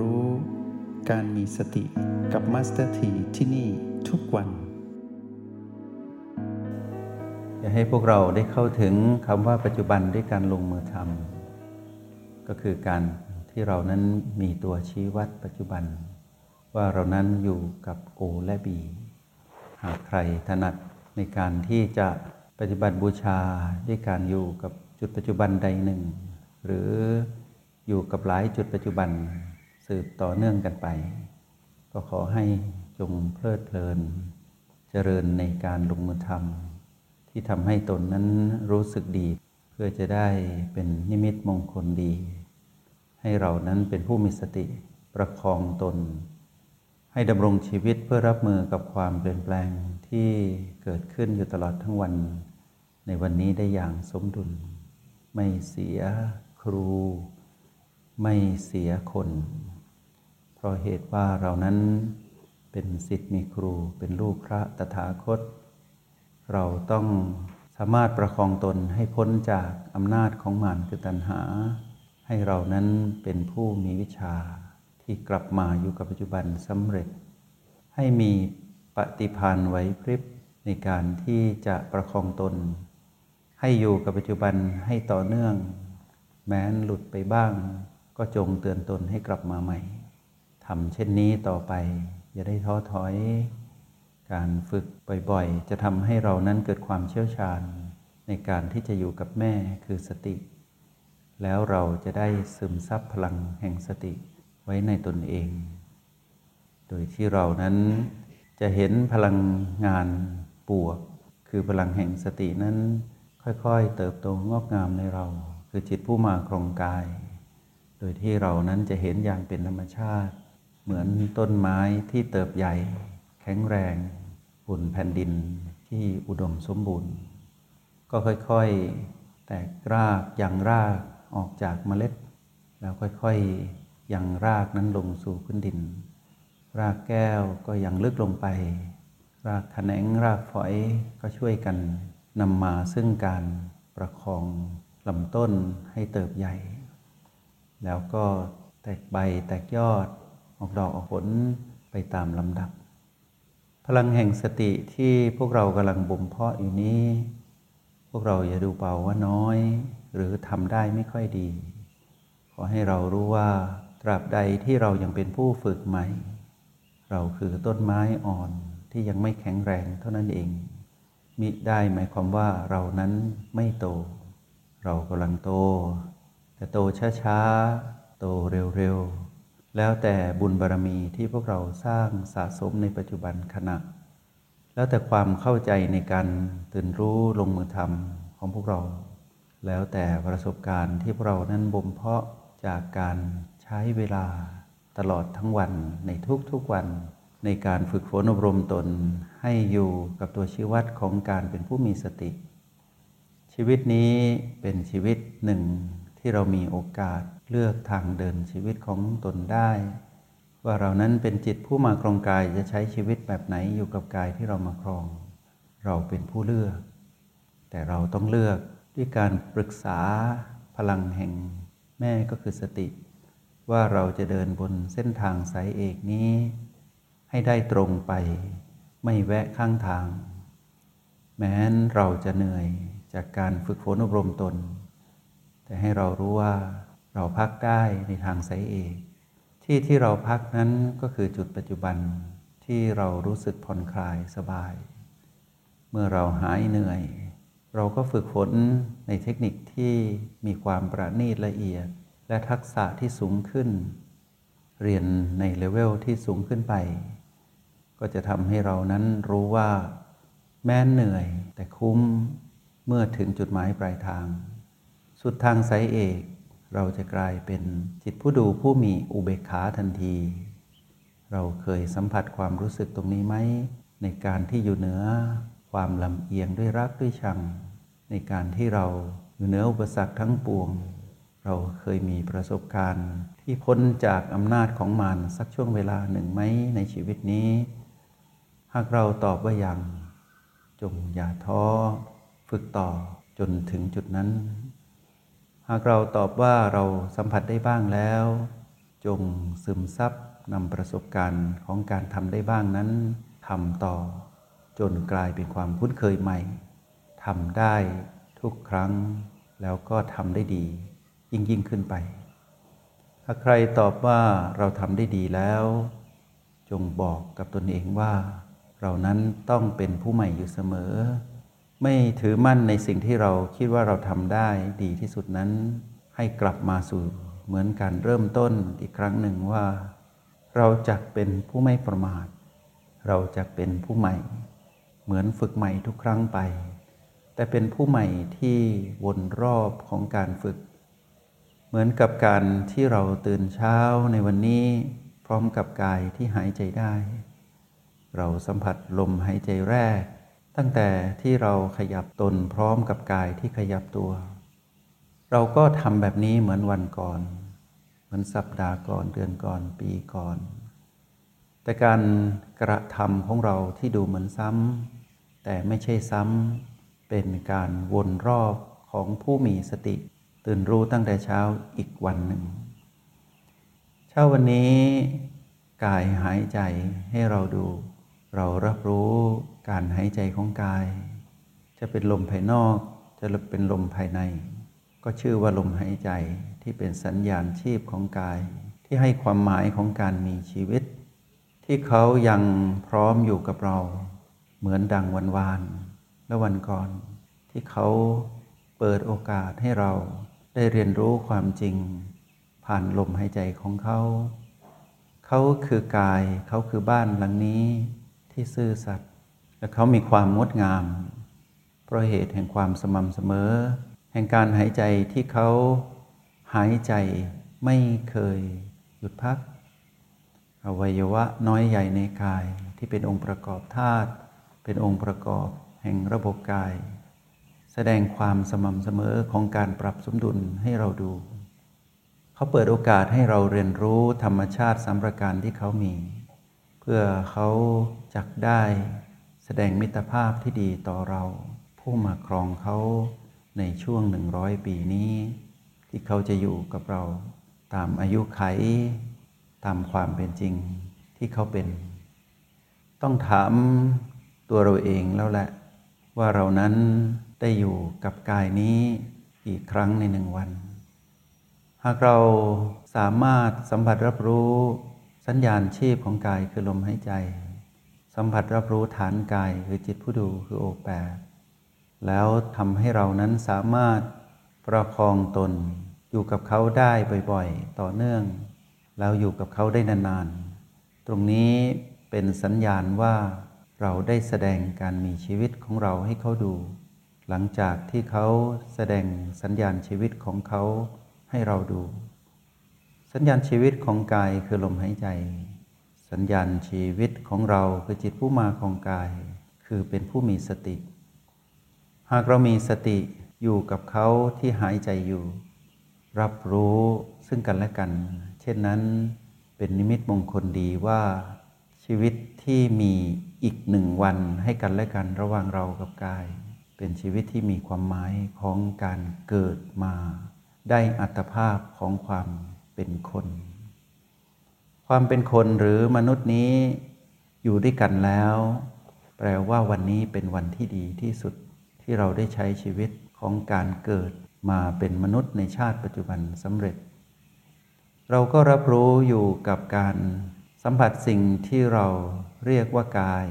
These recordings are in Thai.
รู้ การมีสติกับ Master T ที่นี่ทุกวัน อยากให้พวกเราได้เข้าถึงคำว่าปัจจุบันด้วยการลงมือทำก็คือการที่เรานั้นมีตัวชี้วัดปัจจุบัน ว่าเรานั้นอยู่กับ O และ B หากใครถนัดในการที่จะปฏิบัติบูชาด้วยการอยู่กับจุดปัจจุบันใดหนึ่ง หรืออยู่กับหลายจุดปัจจุบัน สืบต่อเนื่องกันไป ก็ขอให้จงเพลิดเพลิน เจริญในการลงมือทำที่ทำให้ตนนั้นรู้สึกดี เพื่อจะได้เป็นนิมิตมงคลดี ให้เรานั้นเป็นผู้มีสติประคองตน ให้ดำรงชีวิตเพื่อรับมือกับความเปลี่ยนแปลงที่เกิดขึ้นอยู่ตลอดทั้งวัน ในวันนี้ได้อย่างสมดุล ไม่เสียครู ไม่เสียคน เพราะเหตุว่าเรานั้นเป็นสิทธิ์มีครูเป็นลูกพระตถาคต เราต้องสามารถประคองตนให้พ้นจากอำนาจของมารคือตัณหา ให้เรานั้นเป็นผู้มีวิชาที่กลับมาอยู่กับปัจจุบันสำเร็จ ให้มีปฏิภาณไหวพริบในการที่จะประคองตน ให้อยู่กับปัจจุบันให้ต่อเนื่อง แม้นหลุดไปบ้าง ก็จงเตือนตนให้กลับมาใหม่ำเช่นนี้ต่อไป อย่าได้ท้อถอย การฝึกบ่อยๆ จะทำให้เรานั้นเกิดความเชี่ยวชาญ ในการที่จะอยู่กับแม่คือสติ แล้วเราจะได้ซึมซับพลังแห่งสติไว้ในตนเอง โดยที่เรานั้นจะเห็นพลังงานบวก คือพลังแห่งสตินั้น ค่อยๆ เติบโตงอกงามในเรา คือจิตผู้มาครองกาย โดยที่เรานั้นจะเห็นอย่างเป็นธรรมชาติ เหมือนต้นไม้ที่เติบใหญ่ แข็งแรงบนแผ่นดินที่อุดมสมบูรณ์ ก็ค่อยๆ แตกรากยังรากออกจากเมล็ด แล้วค่อยๆยังรากนั้นลงสู่พื้นดิน รากแก้วก็ยังลึกลงไป รากแขนงรากฝอยก็ช่วยกันนำมาซึ่งการประคองลำต้นให้เติบใหญ่ แล้วก็แตกใบแตกยอด ออกดอกออกผลไปตามลำดับ พลังแห่งสติที่พวกเรากำลังบ่มเพาะอยู่นี้ พวกเราอย่าดูเบาว่าน้อย หรือทำได้ไม่ค่อยดี ขอให้เรารู้ว่าตราบใดที่เรายังเป็นผู้ฝึกใหม่ เราคือต้นไม้อ่อนที่ยังไม่แข็งแรงเท่านั้นเอง มิได้หมายความว่าเรานั้นไม่โต เรากำลังโต แต่โตช้าๆ โตเร็วๆ แล้วแต่บุญบารมีที่พวกเราสร้างสะสมในปัจจุบันขณะ แล้วแต่ความเข้าใจในการตื่นรู้ลงมือทำของพวกเรา แล้วแต่ประสบการณ์ที่พวกเรานั้นบ่มเพาะจากการใช้เวลาตลอดทั้งวันในทุกๆวัน ในการฝึกฝนอบรมตนให้อยู่กับตัวชี้วัดของการเป็นผู้มีสติ ชีวิตนี้เป็นชีวิตหนึ่งที่เรามีโอกาส เลือกทางเดินชีวิตของตนได้ ว่าเรานั้นเป็นจิตผู้มาครองกายจะใช้ชีวิตแบบไหนอยู่กับกายที่เรามาครอง เราเป็นผู้เลือก แต่เราต้องเลือกด้วยการปรึกษาพลังแห่งแม่ก็คือสติ ว่าเราจะเดินบนเส้นทางสายเอกนี้ ให้ได้ตรงไป ไม่แวะข้างทาง แม้นเราจะเหนื่อยจากการฝึกฝนอบรมตน แต่ให้เรารู้ว่า เราพักได้ในทางสายเอกที่ที่เราพักนั้นก็คือจุดปัจจุบันที่เรารู้สึกผ่อนคลายสบาย เมื่อเราหายเหนื่อย เราก็ฝึกฝนในเทคนิคที่มีความประณีตละเอียด และทักษะที่สูงขึ้น เรียนในเลเวลที่สูงขึ้นไป ก็จะทำให้เรานั้นรู้ว่า แม้นเหนื่อยแต่คุ้มเมื่อถึงจุดหมายปลายทาง สุดทางสายเอก เราจะกลายเป็นจิตผู้ดูผู้มีอุเบกขาทันที เราเคยสัมผัสความรู้สึกตรงนี้ไหม ในการที่อยู่เหนือความลำเอียงด้วยรักด้วยชัง ในการที่เราอยู่เหนืออุปสรรคทั้งปวง เราเคยมีประสบการณ์ ที่พ้นจากอำนาจของมารสักช่วงเวลาหนึ่งไหมในชีวิตนี้ หากเราตอบว่ายัง จงอย่าท้อ ฝึกต่อจนถึงจุดนั้น หากเราตอบว่าเราสัมผัสได้บ้างแล้ว จงซึมซับนำประสบการณ์ของการทำได้บ้างนั้นทำต่อ จนกลายเป็นความคุ้นเคยใหม่ทำได้ทุกครั้ง แล้วก็ทำได้ดี ยิ่งยิ่งขึ้นไป ถ้าใครตอบว่าเราทำได้ดีแล้ว จงบอกกับตนเองว่า เรานั้นต้องเป็นผู้ใหม่อยู่เสมอ ไม่ถือมั่นในสิ่งที่เราคิดว่าเราทำได้ดีที่สุดนั้น ให้กลับมาสู่เหมือนการเริ่มต้นอีกครั้งหนึ่งว่า เราจะเป็นผู้ไม่ประมาท เราจะเป็นผู้ใหม่ เหมือนฝึกใหม่ทุกครั้งไป แต่เป็นผู้ใหม่ที่วนรอบของการฝึก เหมือนกับการที่เราตื่นเช้าในวันนี้ พร้อมกับกายที่หายใจได้ เราสัมผัสลมหายใจแรก ตั้งแต่ที่เราขยับตนพร้อมกับกายที่ขยับตัว เราก็ทำแบบนี้เหมือนวันก่อน เหมือนสัปดาห์ก่อนเดือนก่อนปีก่อน แต่การกระทำของเราที่ดูเหมือนซ้ำแต่ไม่ใช่ซ้ำเป็นการวนรอบของผู้มีสติ ตื่นรู้ตั้งแต่เช้าอีกวันหนึ่ง เช้าวันนี้กายหายใจให้เราดู เรารับรู้การหายใจของกาย จะเป็นลมภายนอก จะเป็นลมภายใน ก็ชื่อว่าลมหายใจที่เป็นสัญญาณชีพของกาย ที่ให้ความหมายของการมีชีวิต ที่เขายังพร้อมอยู่กับเรา เหมือนดังวันวาน และวันก่อน ที่เขาเปิดโอกาสให้เราได้เรียนรู้ความจริง ผ่านลมหายใจของเขา เขาคือกายเขาคือบ้านหลังนี้ ที่ซื่อสัตย์และเขามีความงดงาม เพราะเหตุแห่งความสม่ำเสมอ แห่งการหายใจที่เขาหายใจไม่เคยหยุดพัก อวัยวะน้อยใหญ่ในกายที่เป็นองค์ประกอบธาตุเป็นองค์ประกอบแห่งระบบกาย แสดงความสม่ำเสมอของการปรับสมดุลให้เราดู เขาเปิดโอกาสให้เราเรียนรู้ธรรมชาติสามประการที่เขามี พื่อเขาจักได้แสดงมิตรภาพที่ดีต่อเรา ผู้มาครองเขาในช่วงหนึ่งร้อยปีนี้ ที่เขาจะอยู่กับเราตามอายุไข ตามความเป็นจริงที่เขาเป็น ต้องถามตัวเราเองแล้วแหละ ว่าเรานั้นได้อยู่กับกายนี้อีกครั้งในหนึ่งวัน หากเราสามารถสัมผัสรับรู้ สัญญาณชีพของกายคือลมหายใจ สัมผัสรับรู้ฐานกายคือจิตผู้ดูคือโอแปดแล้วทำให้เรานั้นสามารถประคองตน อยู่กับเขาได้บ่อยๆ ต่อเนื่อง แล้วอยู่กับเขาได้นานๆ ตรงนี้เป็นสัญญาณว่าเราได้แสดงการมีชีวิตของเราให้เขาดู หลังจากที่เขาแสดงสัญญาณชีวิตของเขาให้เราดู สัญญาณชีวิตของกายคือลมหายใจ สัญญาณชีวิตของเราคือจิตผู้มาของกาย คือเป็นผู้มีสติ หากเรามีสติอยู่กับเขาที่หายใจอยู่ รับรู้ซึ่งกันและกัน เช่นนั้นเป็นนิมิตมงคลดีว่าชีวิตที่มีอีกหนึ่งวันให้กันและกันระหว่างเรากับกาย เป็นชีวิตที่มีความหมายของการเกิดมา ได้อัตภาพของความ เป็นคน ความเป็นคนหรือมนุษย์นี้อยู่ด้วยกันแล้ว แปลว่าวันนี้เป็นวันที่ดีที่สุดที่เราได้ใช้ชีวิตของการเกิดมาเป็นมนุษย์ในชาติปัจจุบันสำเร็จ เราก็รับรู้อยู่กับการสัมผัสสิ่งที่เราเรียกว่ากาย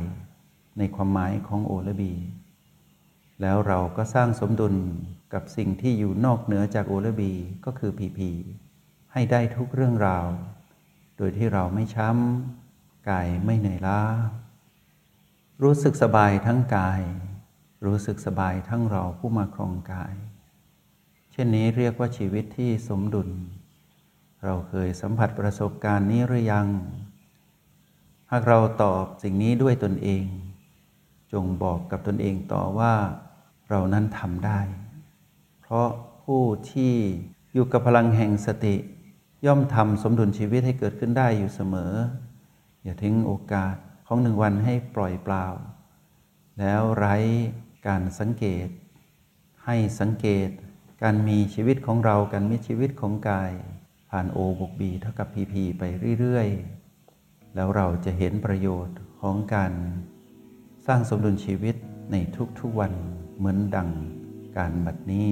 ในความหมายของโอและบี แล้วเราก็สร้างสมดุลกับสิ่งที่อยู่นอกเหนือจากโอและบีก็คือพีพี ให้ได้ทุกเรื่องราว โดยที่เราไม่ช้ำ กายไม่เหนื่อยล้า รู้สึกสบายทั้งกาย รู้สึกสบายทั้งเราผู้มาครองกาย เช่นนี้เรียกว่าชีวิตที่สมดุล เราเคยสัมผัสประสบการณ์นี้หรือยัง หากเราตอบสิ่งนี้ด้วยตนเอง จงบอกกับตนเองต่อว่าเรานั้นทำได้ เพราะผู้ที่อยู่กับพลังแห่งสติ ย่อมทำสมดุลชีวิตให้เกิดขึ้นได้อยู่เสมอ อย่าทิ้งโอกาสของหนึ่งวันให้ปล่อยเปล่า แล้วไร้การสังเกต ให้สังเกตการมีชีวิตของเราการมีชีวิตของกาย ผ่าน O บวก B เท่ากับ PP ไปเรื่อยๆ แล้วเราจะเห็นประโยชน์ของการสร้างสมดุลชีวิตในทุกๆวันเหมือนดังการบัดนี้